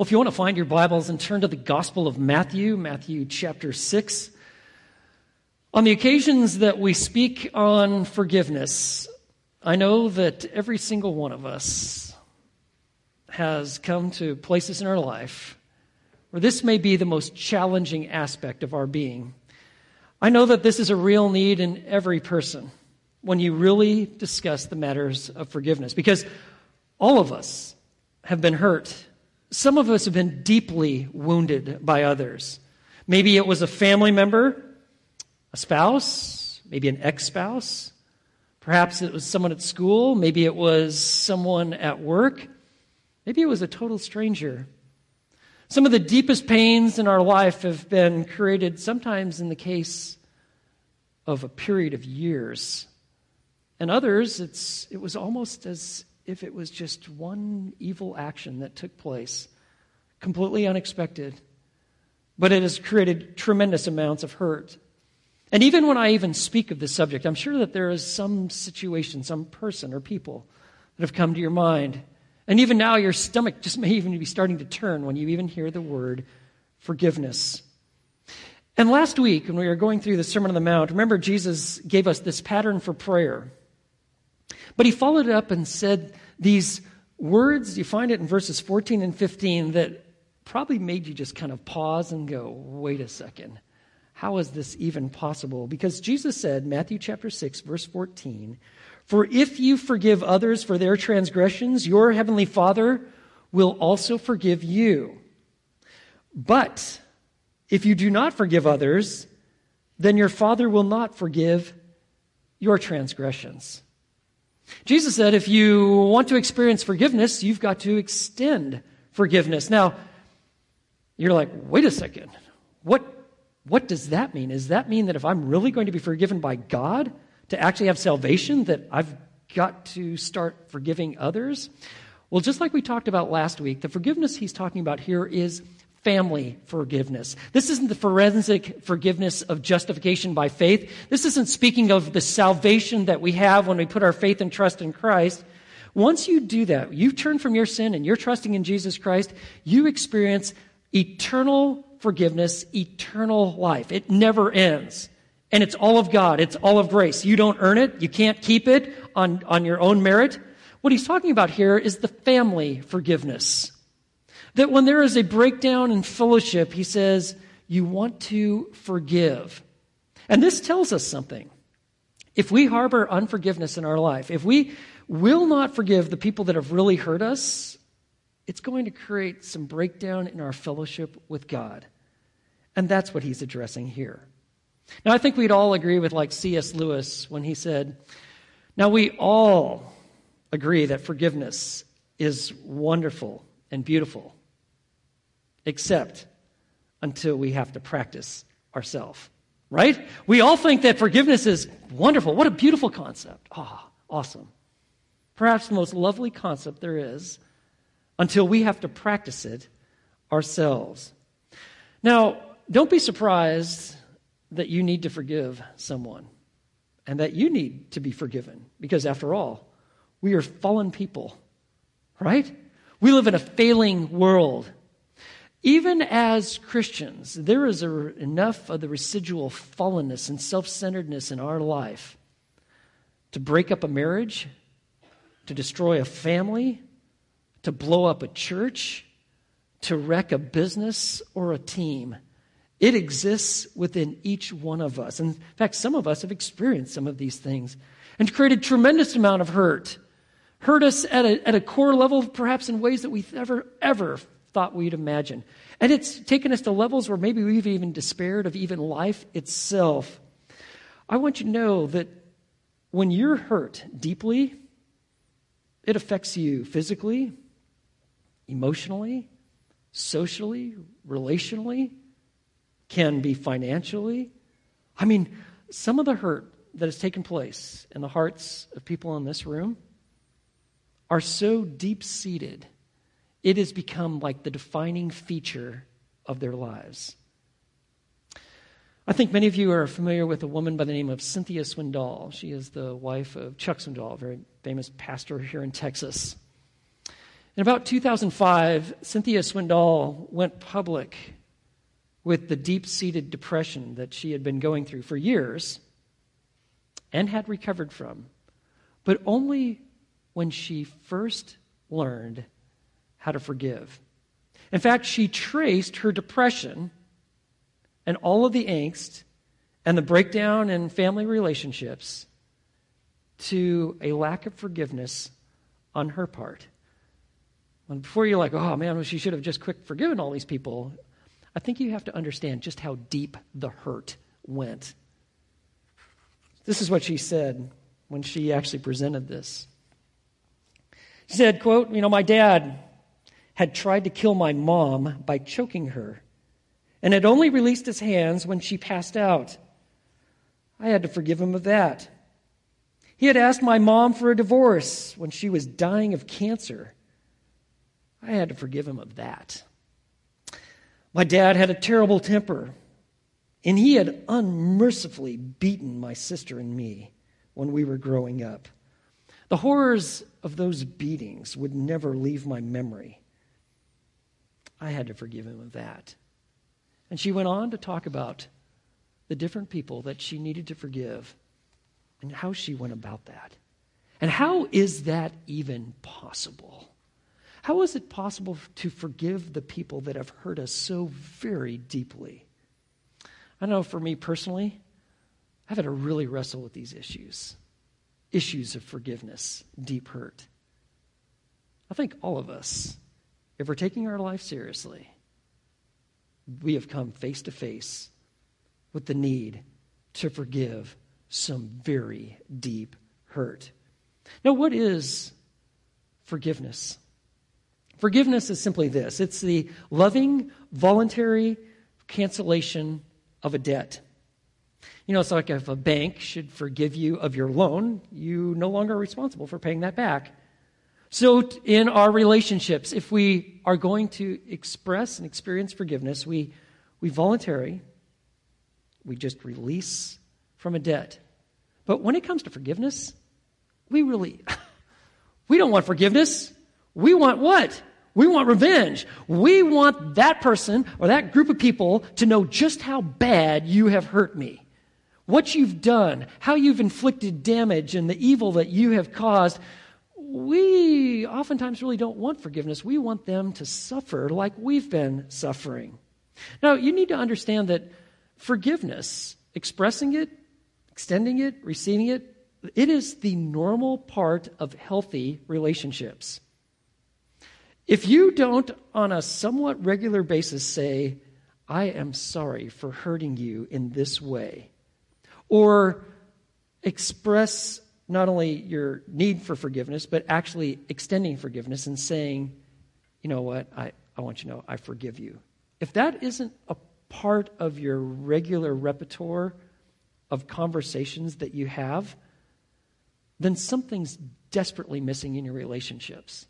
Well, if you want to find your Bibles and turn to the Gospel of Matthew, Matthew chapter 6. On the occasions that we speak on forgiveness, I know that every single one of us has come to places in our life where this may be the most challenging aspect of our being. I know that this is a real need in every person when you really discuss the matters of forgiveness because all of us have been hurt. Some of us have been deeply wounded by others. Maybe it was a family member, a spouse, maybe an ex spouse. Perhaps it was someone at school. Maybe it was someone at work. Maybe it was a total stranger. Some of the deepest pains in our life have been created sometimes in the case of a period of years. And others, it's, it was almost as if it was just one evil action that took place, completely unexpected. But it has created tremendous amounts of hurt. And even when I even speak of this subject, I'm sure that there is some situation, some person or people that have come to your mind and even now, your stomach just may even be starting to turn when you even hear the word forgiveness. And last week, when we were going through the Sermon on the Mount, remember Jesus gave us this pattern for prayer. But he followed it up and said these words, you find it in verses 14 and 15, that probably made you just kind of pause and go, wait a second. How is this even possible? Because Jesus said, Matthew chapter 6, verse 14, for if you forgive others for their transgressions, your heavenly Father will also forgive you. But if you do not forgive others, then your Father will not forgive your transgressions. Jesus said if you want to experience forgiveness, you've got to extend forgiveness. Now, you're like, wait a second. What, what does that mean? Does that mean that if I'm really going to be forgiven by God, to actually have salvation that I've got to start forgiving others? Well, just like we talked about last week, the forgiveness he's talking about here is family forgiveness. This isn't the forensic forgiveness of justification by faith. This isn't speaking of the salvation that we have when we put our faith and trust in Christ. Once you do that, you turn from your sin and you're trusting in Jesus Christ, you experience eternal forgiveness, eternal life. It never ends. And it's all of God. It's all of grace. You don't earn it. You can't keep it on, on your own merit. What he's talking about here is the family forgiveness. That when there is a breakdown in fellowship, he says, you want to forgive. And this tells us something. If we harbor unforgiveness in our life, if we will not forgive the people that have really hurt us, it's going to create some breakdown in our fellowship with God. And that's what he's addressing here. Now, I think we'd all agree with like C.S. Lewis when he said, Now we all agree that forgiveness is wonderful and beautiful, except until we have to practice ourselves. Right? We all think that forgiveness is wonderful. What a beautiful concept. Ah, oh, awesome. Perhaps the most lovely concept there is until we have to practice it ourselves. Now, don't be surprised that you need to forgive someone and that you need to be forgiven because, after all, we are fallen people, right? We live in a failing world. Even as Christians, there is a, enough of the residual fallenness and self centeredness in our life to break up a marriage, to destroy a family, to blow up a church, to wreck a business or a team. It exists within each one of us. And in fact, some of us have experienced some of these things and created tremendous amount of hurt. Hurt us at a, at a core level, perhaps in ways that we never, ever thought we'd imagine. And it's taken us to levels where maybe we've even despaired of even life itself. I want you to know that when you're hurt deeply, it affects you physically, emotionally, socially, relationally can be financially. I mean, some of the hurt that has taken place in the hearts of people in this room are so deep seated, it has become like the defining feature of their lives. I think many of you are familiar with a woman by the name of Cynthia Swindoll. She is the wife of Chuck Swindoll, a very famous pastor here in Texas. In about 2005, Cynthia Swindoll went public with the deep seated depression that she had been going through for years and had recovered from, but only when she first learned how to forgive. In fact, she traced her depression and all of the angst and the breakdown in family relationships to a lack of forgiveness on her part. And before you're like, oh man, well, she should have just quick forgiven all these people, I think you have to understand just how deep the hurt went. This is what she said when she actually presented this. She said, quote, you know, my dad had tried to kill my mom by choking her and had only released his hands when she passed out. I had to forgive him of that. He had asked my mom for a divorce when she was dying of cancer. I had to forgive him of that. My dad had a terrible temper, and he had unmercifully beaten my sister and me when we were growing up. The horrors of those beatings would never leave my memory. I had to forgive him of that. And she went on to talk about the different people that she needed to forgive and how she went about that. And how is that even possible? How is it possible to forgive the people that have hurt us so very deeply? I know for me personally, I've had to really wrestle with these issues issues of forgiveness, deep hurt. I think all of us, if we're taking our life seriously, we have come face to face with the need to forgive some very deep hurt. Now, what is forgiveness? Forgiveness is simply this it's the loving, voluntary cancellation of a debt. You know, it's like if a bank should forgive you of your loan, you no longer are responsible for paying that back. So, in our relationships, if we are going to express and experience forgiveness, we, we voluntarily, we just release from a debt. But when it comes to forgiveness, we really, we don't want forgiveness. We want what? We want revenge. We want that person or that group of people to know just how bad you have hurt me. What you've done, how you've inflicted damage, and the evil that you have caused. We oftentimes really don't want forgiveness. We want them to suffer like we've been suffering. Now, you need to understand that forgiveness, expressing it, extending it, receiving it, it is the normal part of healthy relationships. If you don't, on a somewhat regular basis, say, I am sorry for hurting you in this way, or express not only your need for forgiveness, but actually extending forgiveness and saying, you know what, I, I want you to know I forgive you. If that isn't a part of your regular repertoire of conversations that you have, then something's desperately missing in your relationships.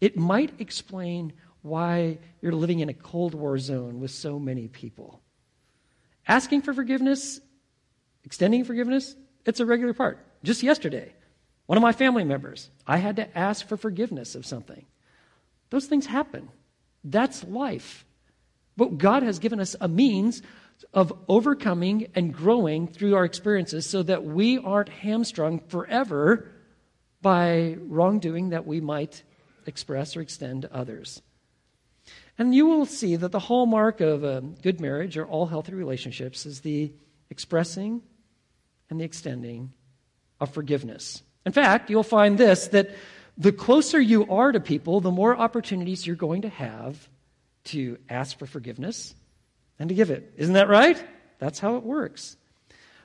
It might explain why you're living in a Cold War zone with so many people. Asking for forgiveness, extending forgiveness, it's a regular part. Just yesterday, one of my family members, I had to ask for forgiveness of something. Those things happen. That's life. But God has given us a means of overcoming and growing through our experiences so that we aren't hamstrung forever by wrongdoing that we might express or extend to others. And you will see that the hallmark of a good marriage or all healthy relationships is the expressing and the extending of forgiveness. In fact, you'll find this that the closer you are to people, the more opportunities you're going to have to ask for forgiveness and to give it. Isn't that right? That's how it works.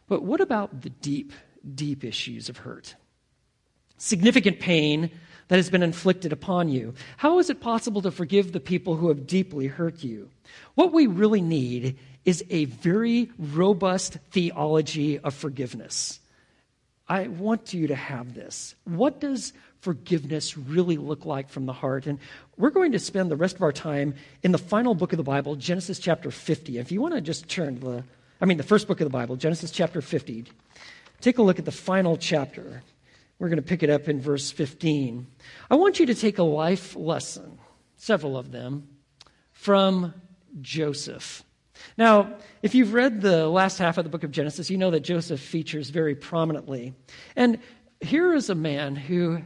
But what about the deep, deep issues of hurt? Significant pain that has been inflicted upon you? How is it possible to forgive the people who have deeply hurt you? What we really need is a very robust theology of forgiveness. I want you to have this. What does forgiveness really look like from the heart? And we're going to spend the rest of our time in the final book of the Bible, Genesis chapter 50. If you want to just turn to the, I mean, the first book of the Bible, Genesis chapter 50, take a look at the final chapter. We're going to pick it up in verse 15. I want you to take a life lesson, several of them, from Joseph. Now, if you've read the last half of the book of Genesis, you know that Joseph features very prominently. And here is a man who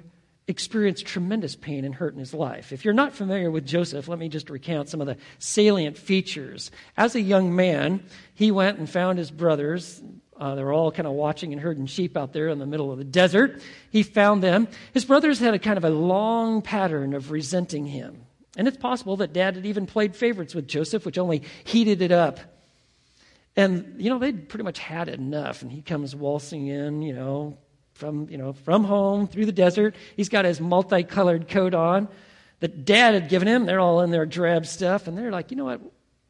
experienced tremendous pain and hurt in his life. If you're not familiar with Joseph, let me just recount some of the salient features. As a young man, he went and found his brothers. Uh, they were all kind of watching and herding sheep out there in the middle of the desert. He found them. His brothers had a kind of a long pattern of resenting him. And it's possible that dad had even played favorites with Joseph, which only heated it up. And, you know, they'd pretty much had enough. And he comes waltzing in, you know, from, you know, from home through the desert. He's got his multicolored coat on that dad had given him. They're all in their drab stuff. And they're like, you know what?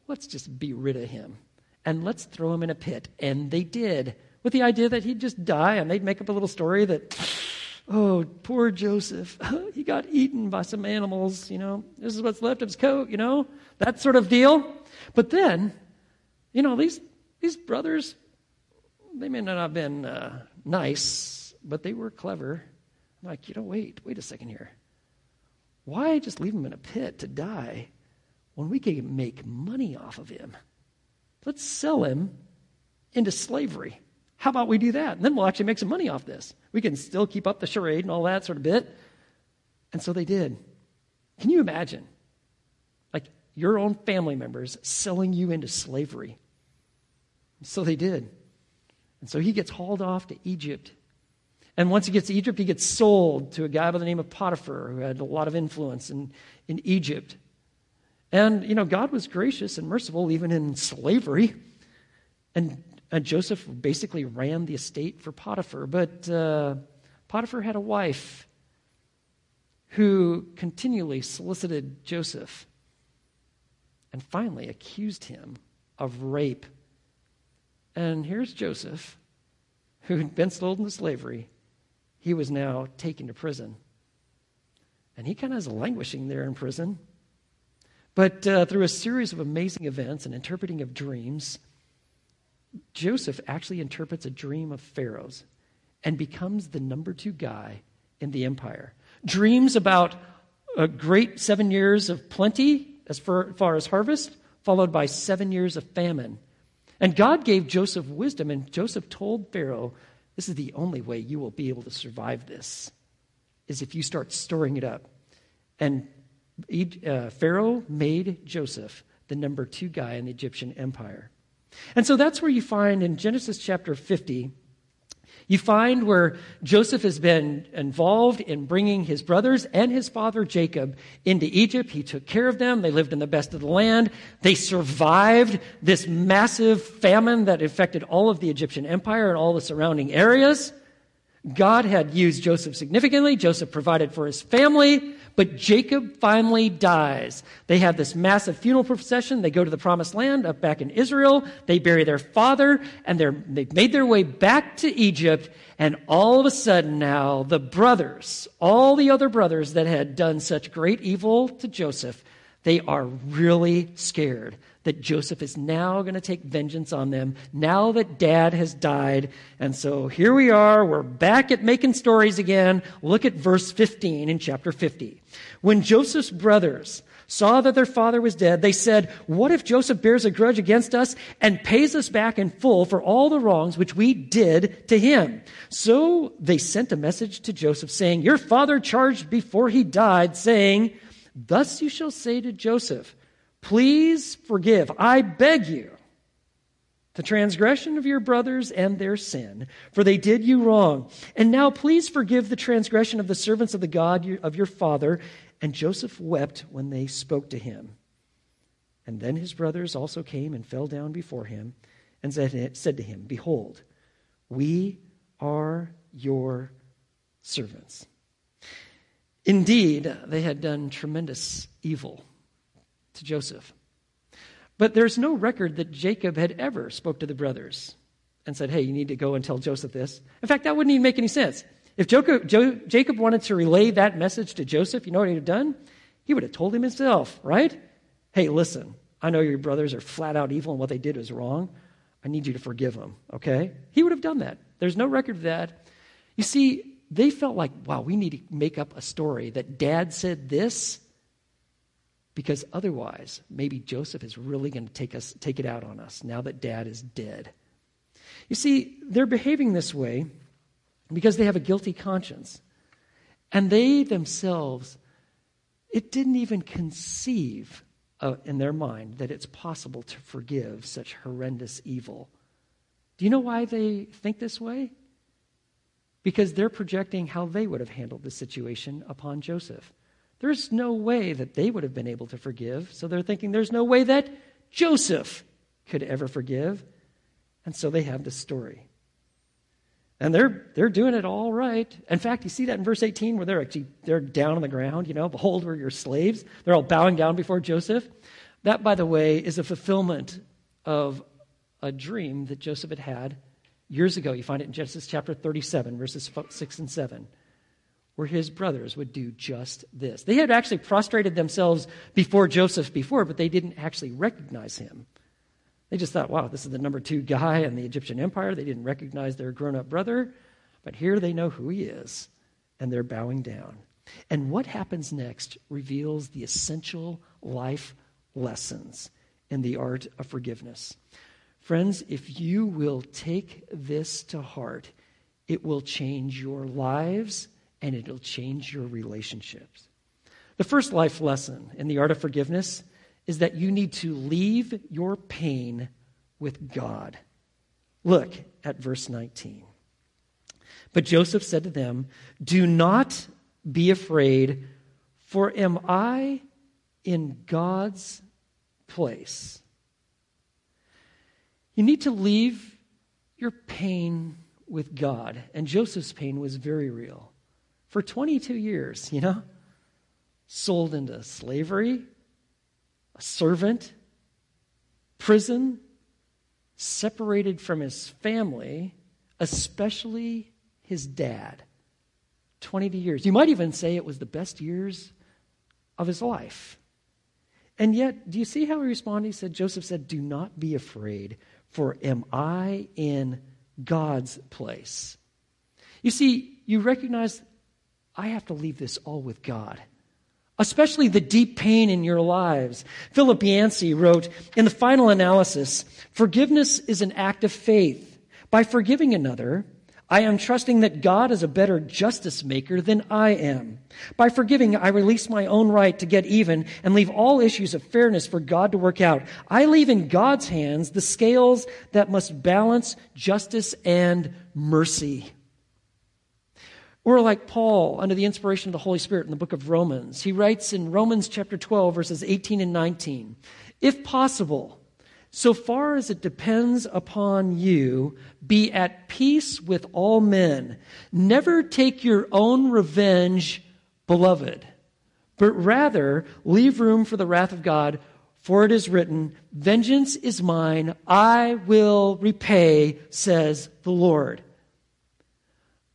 Let's just be rid of him. And let's throw him in a pit. And they did, with the idea that he'd just die. And they'd make up a little story that Oh, poor Joseph. he got eaten by some animals, you know. This is what's left of his coat, you know. That sort of deal. But then, you know, these, these brothers, they may not have been uh, nice, but they were clever. Like, you know, wait, wait a second here. Why just leave him in a pit to die when we can make money off of him? Let's sell him into slavery. How about we do that? And then we'll actually make some money off this. We can still keep up the charade and all that sort of bit. And so they did. Can you imagine? Like your own family members selling you into slavery. So they did. And so he gets hauled off to Egypt. And once he gets to Egypt, he gets sold to a guy by the name of Potiphar who had a lot of influence in, in Egypt. And, you know, God was gracious and merciful even in slavery. And and Joseph basically ran the estate for Potiphar, but uh, Potiphar had a wife who continually solicited Joseph and finally accused him of rape. And here's Joseph, who had been sold into slavery. He was now taken to prison. And he kind of is languishing there in prison. But uh, through a series of amazing events and interpreting of dreams, Joseph actually interprets a dream of Pharaoh's and becomes the number two guy in the empire. Dreams about a great seven years of plenty as far as harvest, followed by seven years of famine. And God gave Joseph wisdom, and Joseph told Pharaoh, This is the only way you will be able to survive this, is if you start storing it up. And uh, Pharaoh made Joseph the number two guy in the Egyptian empire. And so that's where you find in Genesis chapter 50, you find where Joseph has been involved in bringing his brothers and his father Jacob into Egypt. He took care of them. They lived in the best of the land. They survived this massive famine that affected all of the Egyptian empire and all the surrounding areas. God had used Joseph significantly. Joseph provided for his family. But Jacob finally dies. They have this massive funeral procession. They go to the promised land up back in Israel. They bury their father and they're, they've made their way back to Egypt. And all of a sudden now, the brothers, all the other brothers that had done such great evil to Joseph, they are really scared that Joseph is now going to take vengeance on them now that dad has died. And so here we are. We're back at making stories again. Look at verse 15 in chapter 50. When Joseph's brothers saw that their father was dead, they said, What if Joseph bears a grudge against us and pays us back in full for all the wrongs which we did to him? So they sent a message to Joseph saying, Your father charged before he died, saying, Thus you shall say to Joseph, Please forgive, I beg you, the transgression of your brothers and their sin, for they did you wrong. And now please forgive the transgression of the servants of the God of your father. And Joseph wept when they spoke to him. And then his brothers also came and fell down before him and said, said to him, Behold, we are your servants. Indeed, they had done tremendous evil to Joseph. But there's no record that Jacob had ever spoke to the brothers and said, hey, you need to go and tell Joseph this. In fact, that wouldn't even make any sense. If Jacob wanted to relay that message to Joseph, you know what he'd have done? He would have told him himself, right? Hey, listen, I know your brothers are flat out evil and what they did was wrong. I need you to forgive them, okay? He would have done that. There's no record of that. You see, they felt like, wow, we need to make up a story that dad said this because otherwise, maybe Joseph is really going to take, us, take it out on us now that dad is dead. You see, they're behaving this way because they have a guilty conscience. And they themselves, it didn't even conceive uh, in their mind that it's possible to forgive such horrendous evil. Do you know why they think this way? Because they're projecting how they would have handled the situation upon Joseph. There's no way that they would have been able to forgive, so they're thinking there's no way that Joseph could ever forgive. And so they have this story. And they're, they're doing it all right. In fact, you see that in verse 18 where they're actually they're down on the ground, you know, behold, we're your slaves. They're all bowing down before Joseph. That, by the way, is a fulfillment of a dream that Joseph had had years ago. You find it in Genesis chapter 37, verses 6 and 7, where his brothers would do just this. They had actually prostrated themselves before Joseph before, but they didn't actually recognize him. They just thought, wow, this is the number two guy in the Egyptian empire. They didn't recognize their grown up brother, but here they know who he is, and they're bowing down. And what happens next reveals the essential life lessons in the art of forgiveness. Friends, if you will take this to heart, it will change your lives and it'll change your relationships. The first life lesson in the art of forgiveness is that you need to leave your pain with God. Look at verse 19. But Joseph said to them, Do not be afraid, for am I in God's place? You need to leave your pain with God. And Joseph's pain was very real. For 22 years, you know, sold into slavery, a servant, prison, separated from his family, especially his dad. 22 years. You might even say it was the best years of his life. And yet, do you see how he responded? He said, Joseph said, Do not be afraid, for am I in God's place? You see, you recognize I have to leave this all with God especially the deep pain in your lives. Philip Yancey wrote, in the final analysis, forgiveness is an act of faith. By forgiving another, I am trusting that God is a better justice maker than I am. By forgiving, I release my own right to get even and leave all issues of fairness for God to work out. I leave in God's hands the scales that must balance justice and mercy. We're like Paul under the inspiration of the Holy Spirit in the book of Romans. He writes in Romans chapter 12, verses 18 and 19 If possible, so far as it depends upon you, be at peace with all men. Never take your own revenge, beloved, but rather leave room for the wrath of God. For it is written, Vengeance is mine, I will repay, says the Lord.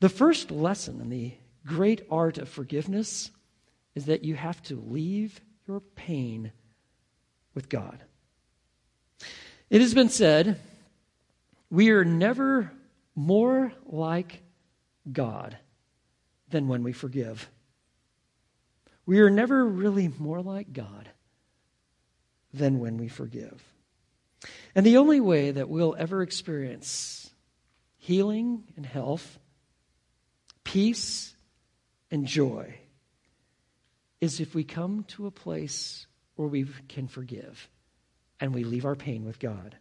The first lesson in the great art of forgiveness is that you have to leave your pain with God. It has been said, we are never more like God than when we forgive. We are never really more like God than when we forgive. And the only way that we'll ever experience healing and health peace and joy is if we come to a place where we can forgive and we leave our pain with God.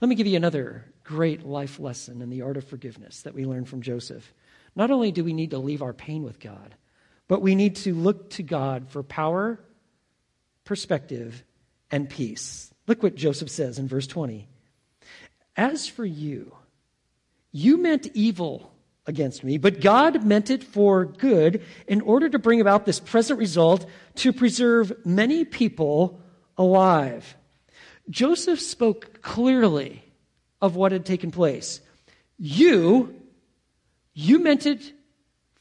Let me give you another great life lesson in the art of forgiveness that we learn from Joseph. Not only do we need to leave our pain with God, but we need to look to God for power, perspective, and peace. Look what Joseph says in verse 20. As for you, you meant evil against me, but God meant it for good in order to bring about this present result to preserve many people alive. Joseph spoke clearly of what had taken place. You, you meant it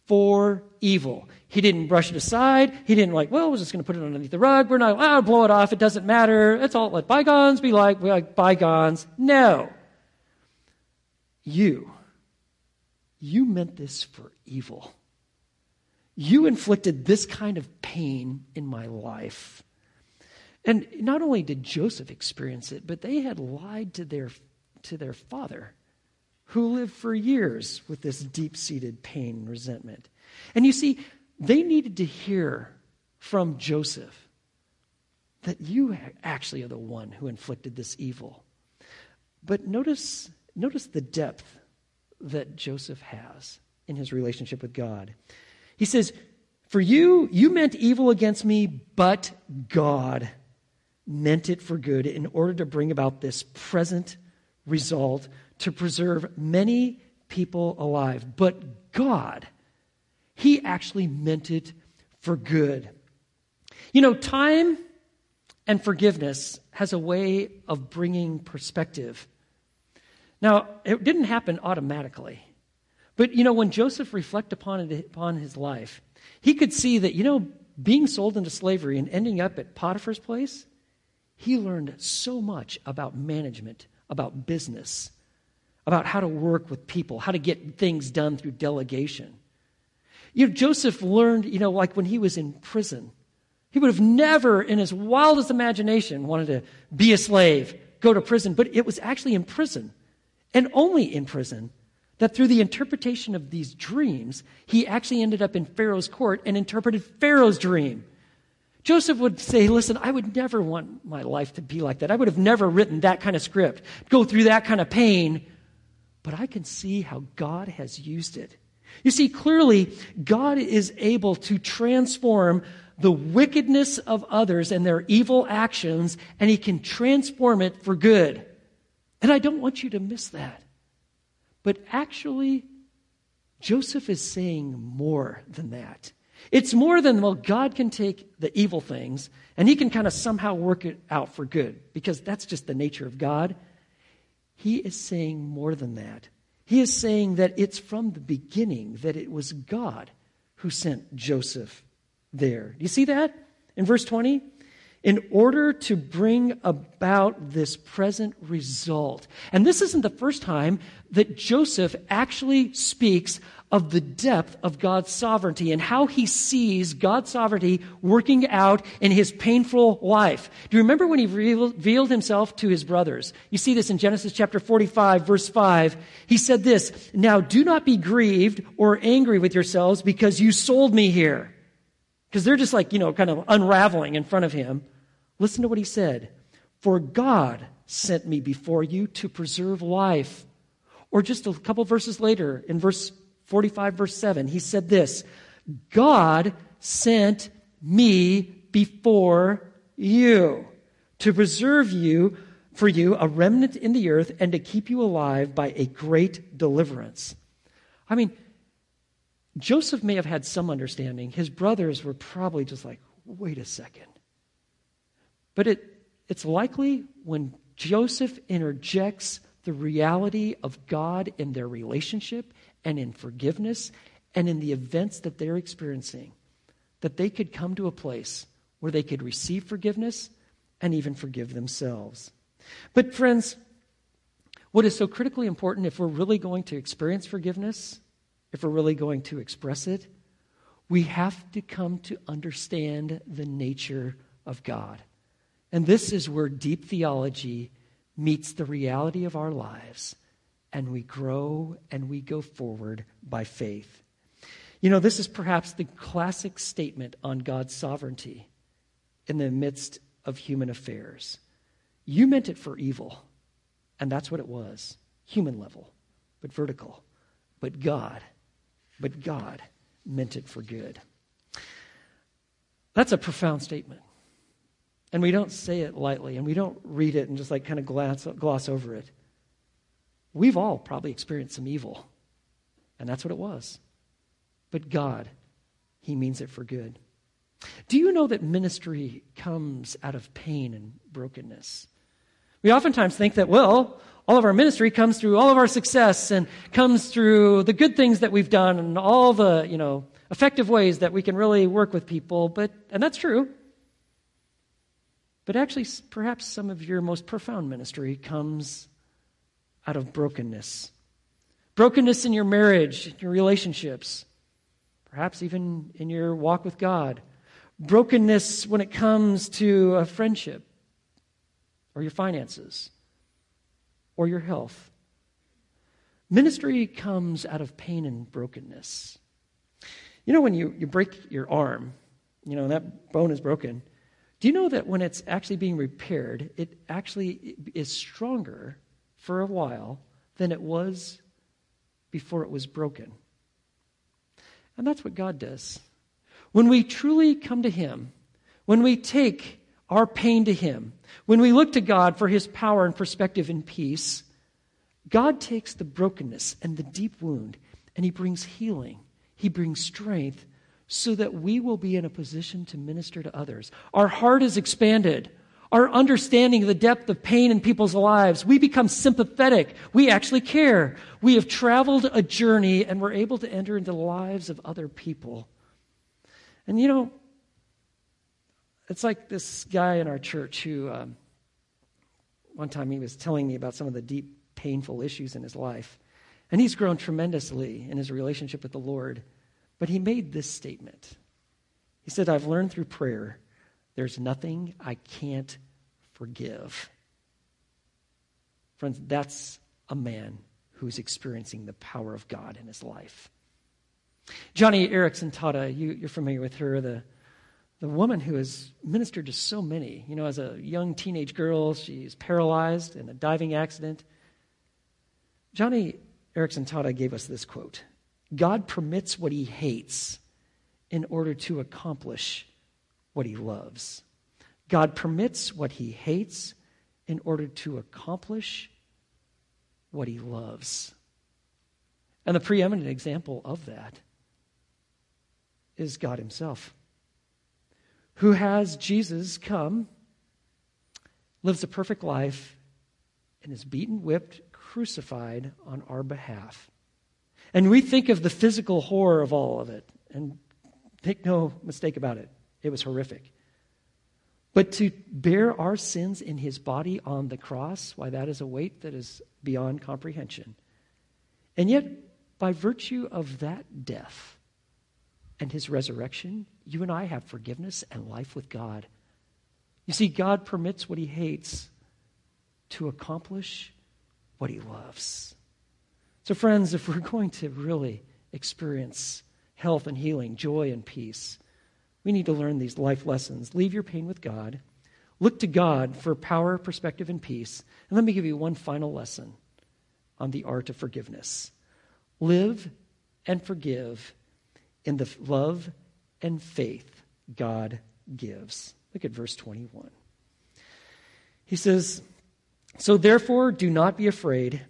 for evil. He didn't brush it aside. He didn't like, well, we're just going to put it underneath the rug. We're not, ah, blow it off. It doesn't matter. It's all let bygones be like, we like bygones. No. You You meant this for evil. You inflicted this kind of pain in my life. And not only did Joseph experience it, but they had lied to their, to their father, who lived for years with this deep seated pain and resentment. And you see, they needed to hear from Joseph that you actually are the one who inflicted this evil. But notice, notice the depth that Joseph has in his relationship with God. He says, For you, you meant evil against me, but God meant it for good in order to bring about this present result to preserve many people alive. But God, He actually meant it for good. You know, time and forgiveness has a way of bringing perspective. Now, it didn't happen automatically. But, you know, when Joseph reflected upon, upon his life, he could see that, you know, being sold into slavery and ending up at Potiphar's place, he learned so much about management, about business, about how to work with people, how to get things done through delegation. You know, Joseph learned, you know, like when he was in prison, he would have never, in his wildest imagination, wanted to be a slave, go to prison, but it was actually in prison, and only in prison, that through the interpretation of these dreams, he actually ended up in Pharaoh's court and interpreted Pharaoh's dream. Joseph would say, Listen, I would never want my life to be like that. I would have never written that kind of script, go through that kind of pain. But I can see how God has used it. You see, clearly, God is able to transform the wickedness of others and their evil actions, and He can transform it for good. And I don't want you to miss that. But actually, Joseph is saying more than that. It's more than, well, God can take the evil things and he can kind of somehow work it out for good, because that's just the nature of God. He is saying more than that. He is saying that it's from the beginning that it was God who sent Joseph there. Do you see that in verse 20? In order to bring about this present result. And this isn't the first time that Joseph actually speaks of the depth of God's sovereignty and how he sees God's sovereignty working out in his painful life. Do you remember when he revealed himself to his brothers? You see this in Genesis chapter 45, verse 5. He said this Now do not be grieved or angry with yourselves because you sold me here because they're just like, you know, kind of unraveling in front of him. Listen to what he said For God sent me before you to preserve life. Or just a couple verses later, in verse 45, verse 7, he said this God sent me before you to preserve you for you a remnant in the earth and to keep you alive by a great deliverance. I mean, Joseph may have had some understanding. His brothers were probably just like, wait a second. But it, it's likely when Joseph interjects the reality of God in their relationship and in forgiveness and in the events that they're experiencing, that they could come to a place where they could receive forgiveness and even forgive themselves. But, friends, what is so critically important if we're really going to experience forgiveness if we're really going to express it, we have to come to understand the nature of God. And this is where deep theology meets the reality of our lives, and we grow and we go forward by faith. You know, this is perhaps the classic statement on God's sovereignty in the midst of human affairs. You meant it for evil, and that's what it was human level, but vertical. But God but God meant it for good. That's a profound statement. And we don't say it lightly, and we don't read it and just like kind of gloss, gloss over it. We've all probably experienced some evil, and that's what it was. But God, He means it for good. Do you know that ministry comes out of pain and brokenness? We oftentimes think that, well, all of our ministry comes through all of our success and comes through the good things that we've done and all the, you know, effective ways that we can really work with people. But, and that's true. But actually, perhaps some of your most profound ministry comes out of brokenness. brokenness in your marriage, in your relationships, perhaps even in your walk with God, brokenness when it comes to a friendship or your finances or your health. Ministry comes out of pain and brokenness. You know, when you, you break your arm, you know, that bone is broken. Do you know that when it's actually being repaired, it actually is stronger for a while than it was before it was broken? And that's what God does. When we truly come to Him, when we take our pain to Him, when we look to God for His power and perspective and peace, God takes the brokenness and the deep wound and He brings healing, He brings strength so that we will be in a position to minister to others. Our heart is expanded. Our understanding of the depth of pain in people's lives, we become sympathetic. We actually care. We have traveled a journey and we're able to enter into the lives of other people. And you know, it's like this guy in our church who, um, one time he was telling me about some of the deep painful issues in his life. And he's grown tremendously in his relationship with the Lord. But he made this statement He said, I've learned through prayer there's nothing I can't forgive. Friends, that's a man who's experiencing the power of God in his life. Joni Eareckson Tada, you, you're familiar with her, the, the woman who has ministered to so many. You know, as a young teenage girl, she's paralyzed in a diving accident. Joni Eareckson Tada gave us this quote God permits what he hates in order to accomplish what he loves. God permits what he hates in order to accomplish what he loves. And the preeminent example of that is God himself, who has Jesus come, lives a perfect life, and is beaten, whipped, crucified on our behalf. And we think of the physical horror of all of it. And make no mistake about it, it was horrific. But to bear our sins in his body on the cross, why, that is a weight that is beyond comprehension. And yet, by virtue of that death and his resurrection, you and I have forgiveness and life with God. You see, God permits what he hates to accomplish what he loves. So, friends, if we're going to really experience health and healing, joy and peace, we need to learn these life lessons. Leave your pain with God. Look to God for power, perspective, and peace. And let me give you one final lesson on the art of forgiveness. Live and forgive in the love and faith God gives. Look at verse 21. He says, so therefore, do not be afraid.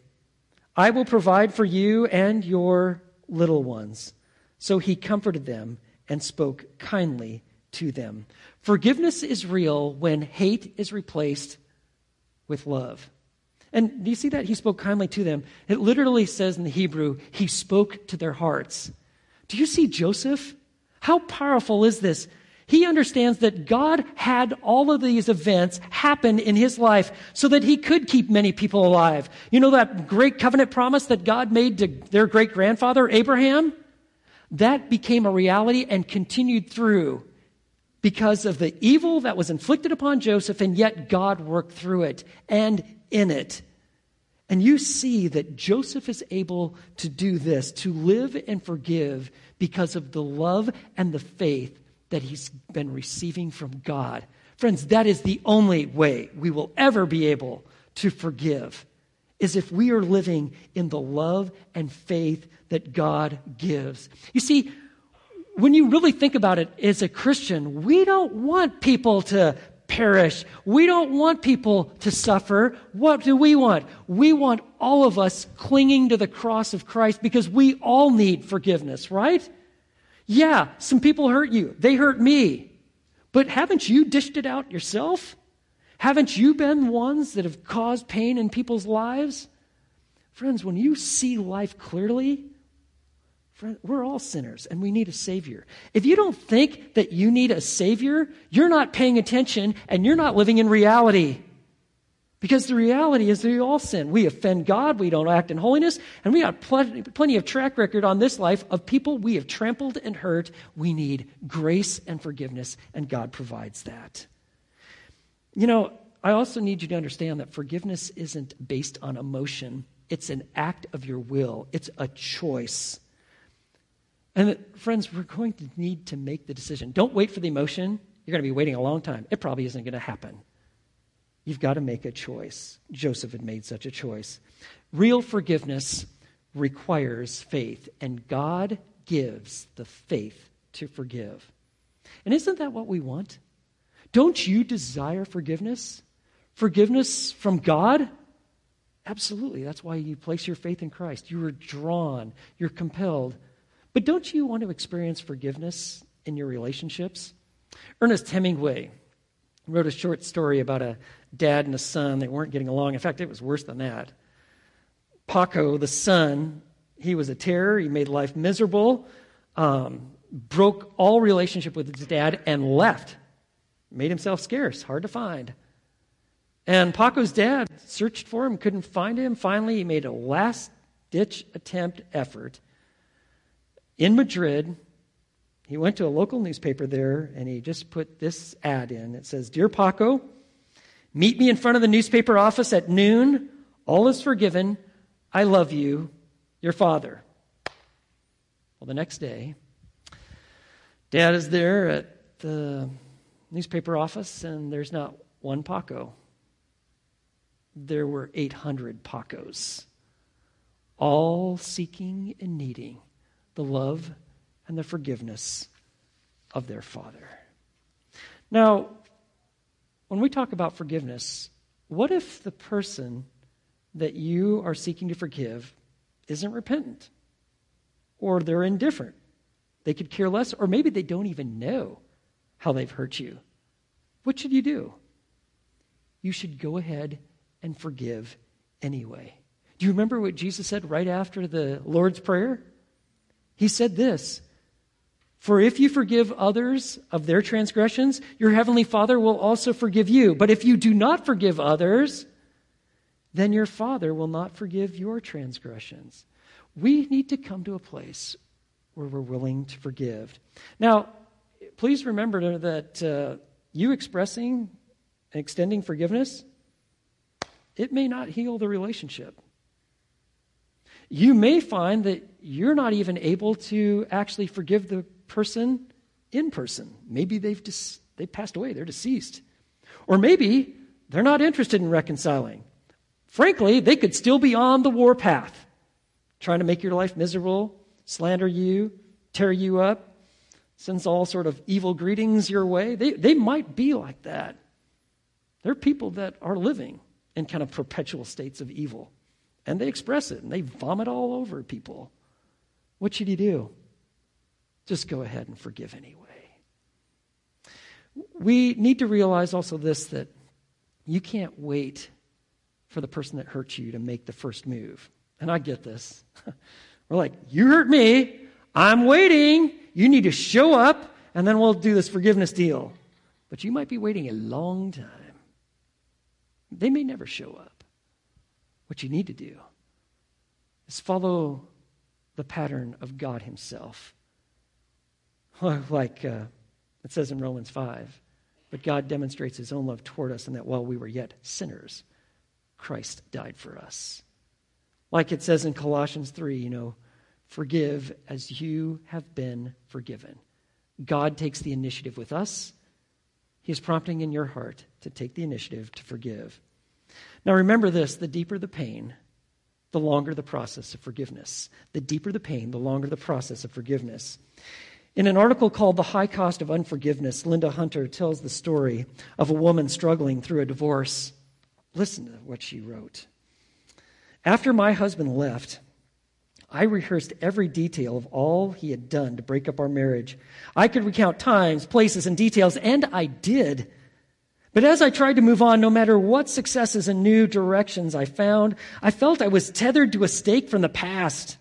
I will provide for you and your little ones. So he comforted them and spoke kindly to them. Forgiveness is real when hate is replaced with love. And do you see that? He spoke kindly to them. It literally says in the Hebrew, he spoke to their hearts. Do you see Joseph? How powerful is this? He understands that God had all of these events happen in his life so that he could keep many people alive. You know that great covenant promise that God made to their great grandfather, Abraham? That became a reality and continued through because of the evil that was inflicted upon Joseph, and yet God worked through it and in it. And you see that Joseph is able to do this, to live and forgive because of the love and the faith that he's been receiving from God. Friends, that is the only way we will ever be able to forgive is if we are living in the love and faith that God gives. You see, when you really think about it as a Christian, we don't want people to perish. We don't want people to suffer. What do we want? We want all of us clinging to the cross of Christ because we all need forgiveness, right? Yeah, some people hurt you. They hurt me. But haven't you dished it out yourself? Haven't you been ones that have caused pain in people's lives? Friends, when you see life clearly, friend, we're all sinners and we need a Savior. If you don't think that you need a Savior, you're not paying attention and you're not living in reality. Because the reality is we all sin. We offend God, we don't act in holiness, and we got plenty, plenty of track record on this life of people we have trampled and hurt. We need grace and forgiveness, and God provides that. You know, I also need you to understand that forgiveness isn't based on emotion, it's an act of your will, it's a choice. And that, friends, we're going to need to make the decision. Don't wait for the emotion. You're going to be waiting a long time. It probably isn't going to happen. You've got to make a choice. Joseph had made such a choice. Real forgiveness requires faith, and God gives the faith to forgive. And isn't that what we want? Don't you desire forgiveness? Forgiveness from God? Absolutely. That's why you place your faith in Christ. You are drawn, you're compelled. But don't you want to experience forgiveness in your relationships? Ernest Hemingway wrote a short story about a dad and a son. They weren't getting along. In fact, it was worse than that. Paco, the son, he was a terror. He made life miserable, um, broke all relationship with his dad, and left. Made himself scarce, hard to find. And Paco's dad searched for him, couldn't find him. Finally, he made a last ditch attempt effort in Madrid. He went to a local newspaper there and he just put this ad in. It says, Dear Paco, meet me in front of the newspaper office at noon. All is forgiven. I love you, your father. Well, the next day, dad is there at the newspaper office and there's not one Paco there were 800 Pacos, all seeking and needing the love and the forgiveness of their Father. Now, when we talk about forgiveness, what if the person that you are seeking to forgive isn't repentant? Or they're indifferent? They could care less, or maybe they don't even know how they've hurt you. What should you do? You should go ahead and forgive anyway. Do you remember what Jesus said right after the Lord's Prayer? He said this For if you forgive others of their transgressions, your heavenly Father will also forgive you. But if you do not forgive others, then your Father will not forgive your transgressions. We need to come to a place where we're willing to forgive. Now, please remember that uh, you expressing and extending forgiveness it may not heal the relationship. You may find that you're not even able to actually forgive the person in person. Maybe they've dis- they passed away, they're deceased. Or maybe they're not interested in reconciling. Frankly, they could still be on the warpath, trying to make your life miserable, slander you, tear you up, sends all sort of evil greetings your way. They, they might be like that. There are people that are living in kind of perpetual states of evil. And they express it and they vomit all over people. What should you do? Just go ahead and forgive anyway. We need to realize also this that you can't wait for the person that hurt you to make the first move. And I get this. We're like, you hurt me. I'm waiting. You need to show up, and then we'll do this forgiveness deal. But you might be waiting a long time. They may never show up. What you need to do is follow the pattern of God Himself. Like uh, it says in Romans 5. But God demonstrates His own love toward us in that while we were yet sinners, Christ died for us. Like it says in Colossians 3, you know, forgive as you have been forgiven. God takes the initiative with us he is prompting in your heart to take the initiative to forgive. Now, remember this the deeper the pain, the longer the process of forgiveness. The deeper the pain, the longer the process of forgiveness. In an article called The High Cost of Unforgiveness, Linda Hunter tells the story of a woman struggling through a divorce. Listen to what she wrote. After my husband left, I rehearsed every detail of all he had done to break up our marriage. I could recount times, places, and details, and I did. But as I tried to move on, no matter what successes and new directions I found, I felt I was tethered to a stake from the past.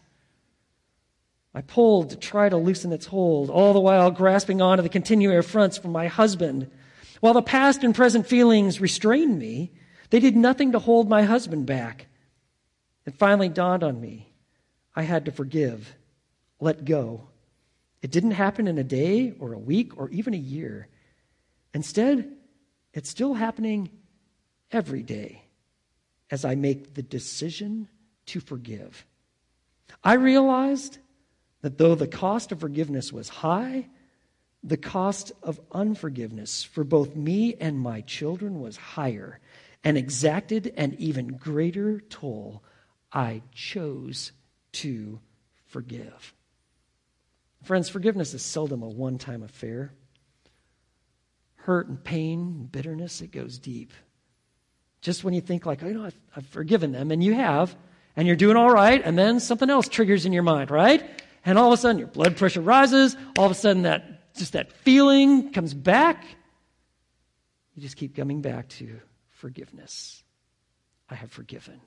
I pulled to try to loosen its hold, all the while grasping onto the continuing affronts from my husband. While the past and present feelings restrained me, They did nothing to hold my husband back. It finally dawned on me I had to forgive, let go. It didn't happen in a day or a week or even a year. Instead, it's still happening every day as I make the decision to forgive. I realized that though the cost of forgiveness was high, the cost of unforgiveness for both me and my children was higher and exacted an even greater toll. I chose to forgive. Friends, forgiveness is seldom a one time affair. Hurt and pain, and bitterness, it goes deep. Just when you think, like, oh, you know, I've, I've forgiven them, and you have, and you're doing all right, and then something else triggers in your mind, right? And all of a sudden, your blood pressure rises. All of a sudden, that just that feeling comes back. You just keep coming back to forgiveness. I have forgiven.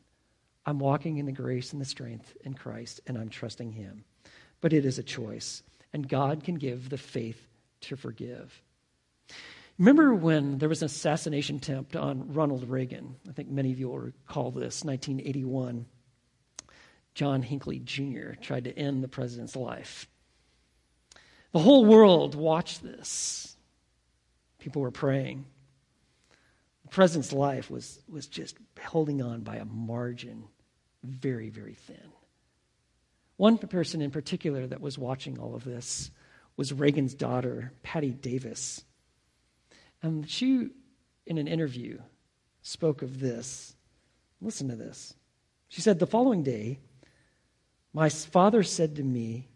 I'm walking in the grace and the strength in Christ, and I'm trusting Him. But it is a choice, and God can give the faith to forgive. Remember when there was an assassination attempt on Ronald Reagan? I think many of you will recall this, 1981. John Hinckley Jr. tried to end the president's life. The whole world watched this. People were praying. The president's life was, was just holding on by a margin, very, very thin. One person in particular that was watching all of this was Reagan's daughter, Patti Davis. And she, in an interview, spoke of this. Listen to this. She said, The following day, my father said to me,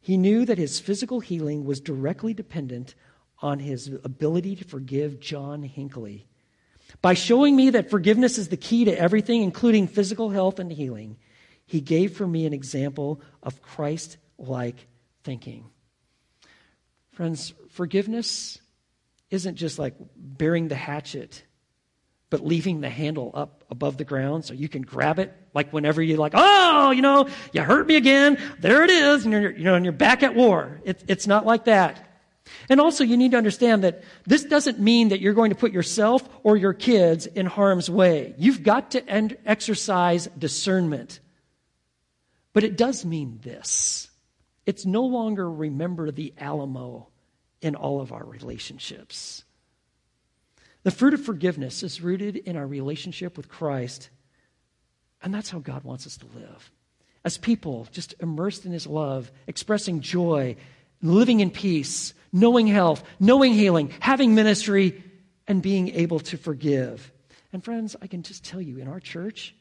he knew that his physical healing was directly dependent on his ability to forgive John Hinckley. By showing me that forgiveness is the key to everything, including physical health and healing, he gave for me an example of Christ like thinking. Friends, forgiveness isn't just like bearing the hatchet but leaving the handle up above the ground so you can grab it like whenever you're like, oh, you know, you hurt me again. There it is. And you're, you know, and you're back at war. It, it's not like that. And also you need to understand that this doesn't mean that you're going to put yourself or your kids in harm's way. You've got to end, exercise discernment. But it does mean this. It's no longer remember the Alamo in all of our relationships. The fruit of forgiveness is rooted in our relationship with Christ, and that's how God wants us to live. As people, just immersed in His love, expressing joy, living in peace, knowing health, knowing healing, having ministry, and being able to forgive. And friends, I can just tell you in our church,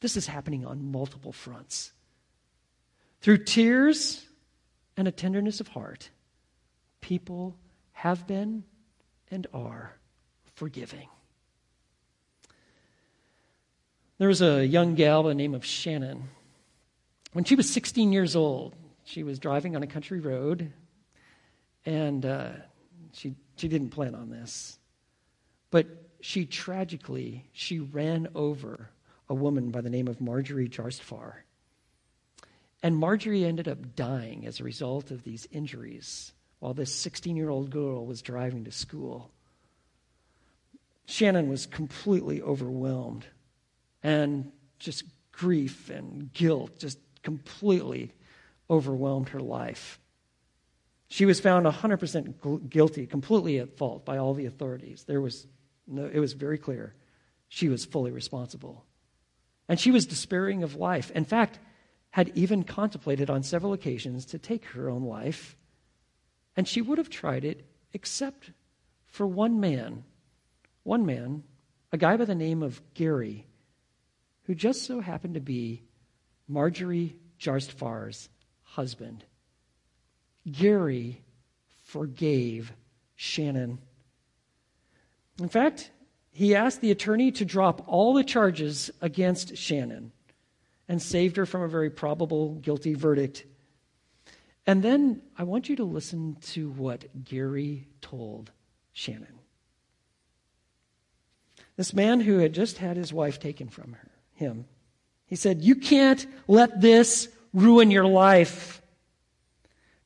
this is happening on multiple fronts. Through tears and a tenderness of heart, people have been and are forgiving. There was a young gal by the name of Shannon. When she was 16 years old, she was driving on a country road, and uh, she, she didn't plan on this. But she tragically, she ran over a woman by the name of Marjorie Jarstfer. And Marjorie ended up dying as a result of these injuries while this 16 year old girl was driving to school. Shannon was completely overwhelmed and just grief and guilt just completely overwhelmed her life. She was found 100% guilty, completely at fault by all the authorities. There was no, it was very clear she was fully responsible. And she was despairing of life. In fact, had even contemplated on several occasions to take her own life. And she would have tried it except for one man one man, a guy by the name of Gary, who just so happened to be Marjorie Jarstfer's husband. Gary forgave Shannon. In fact, he asked the attorney to drop all the charges against Shannon and saved her from a very probable guilty verdict. And then I want you to listen to what Gary told Shannon. This man who had just had his wife taken from her, him, he said, You can't let this ruin your life.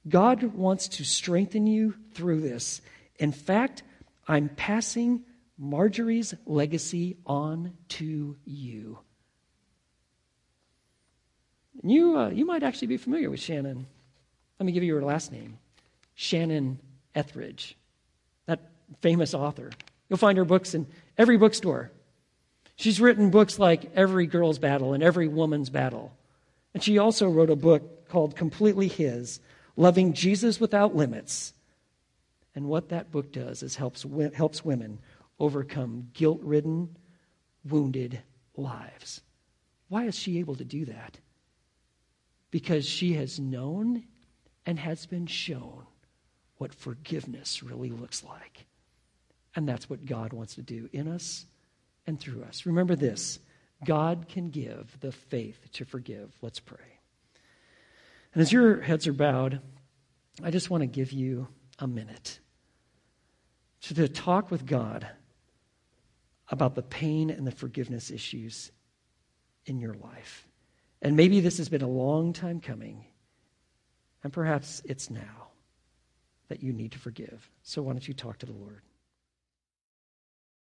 God wants to strengthen you through this. In fact, I'm passing Marjorie's legacy on to you. You, uh, you might actually be familiar with Shannon. Let me give you her last name Shannon Ethridge, that famous author. You'll find her books in every bookstore. She's written books like Every Girl's Battle and Every Woman's Battle. And she also wrote a book called Completely His Loving Jesus Without Limits. And what that book does is helps, helps women overcome guilt ridden, wounded lives. Why is she able to do that? Because she has known and has been shown what forgiveness really looks like. And that's what God wants to do in us and through us. Remember this God can give the faith to forgive. Let's pray. And as your heads are bowed, I just want to give you a minute to talk with God about the pain and the forgiveness issues in your life. And maybe this has been a long time coming, and perhaps it's now that you need to forgive. So why don't you talk to the Lord?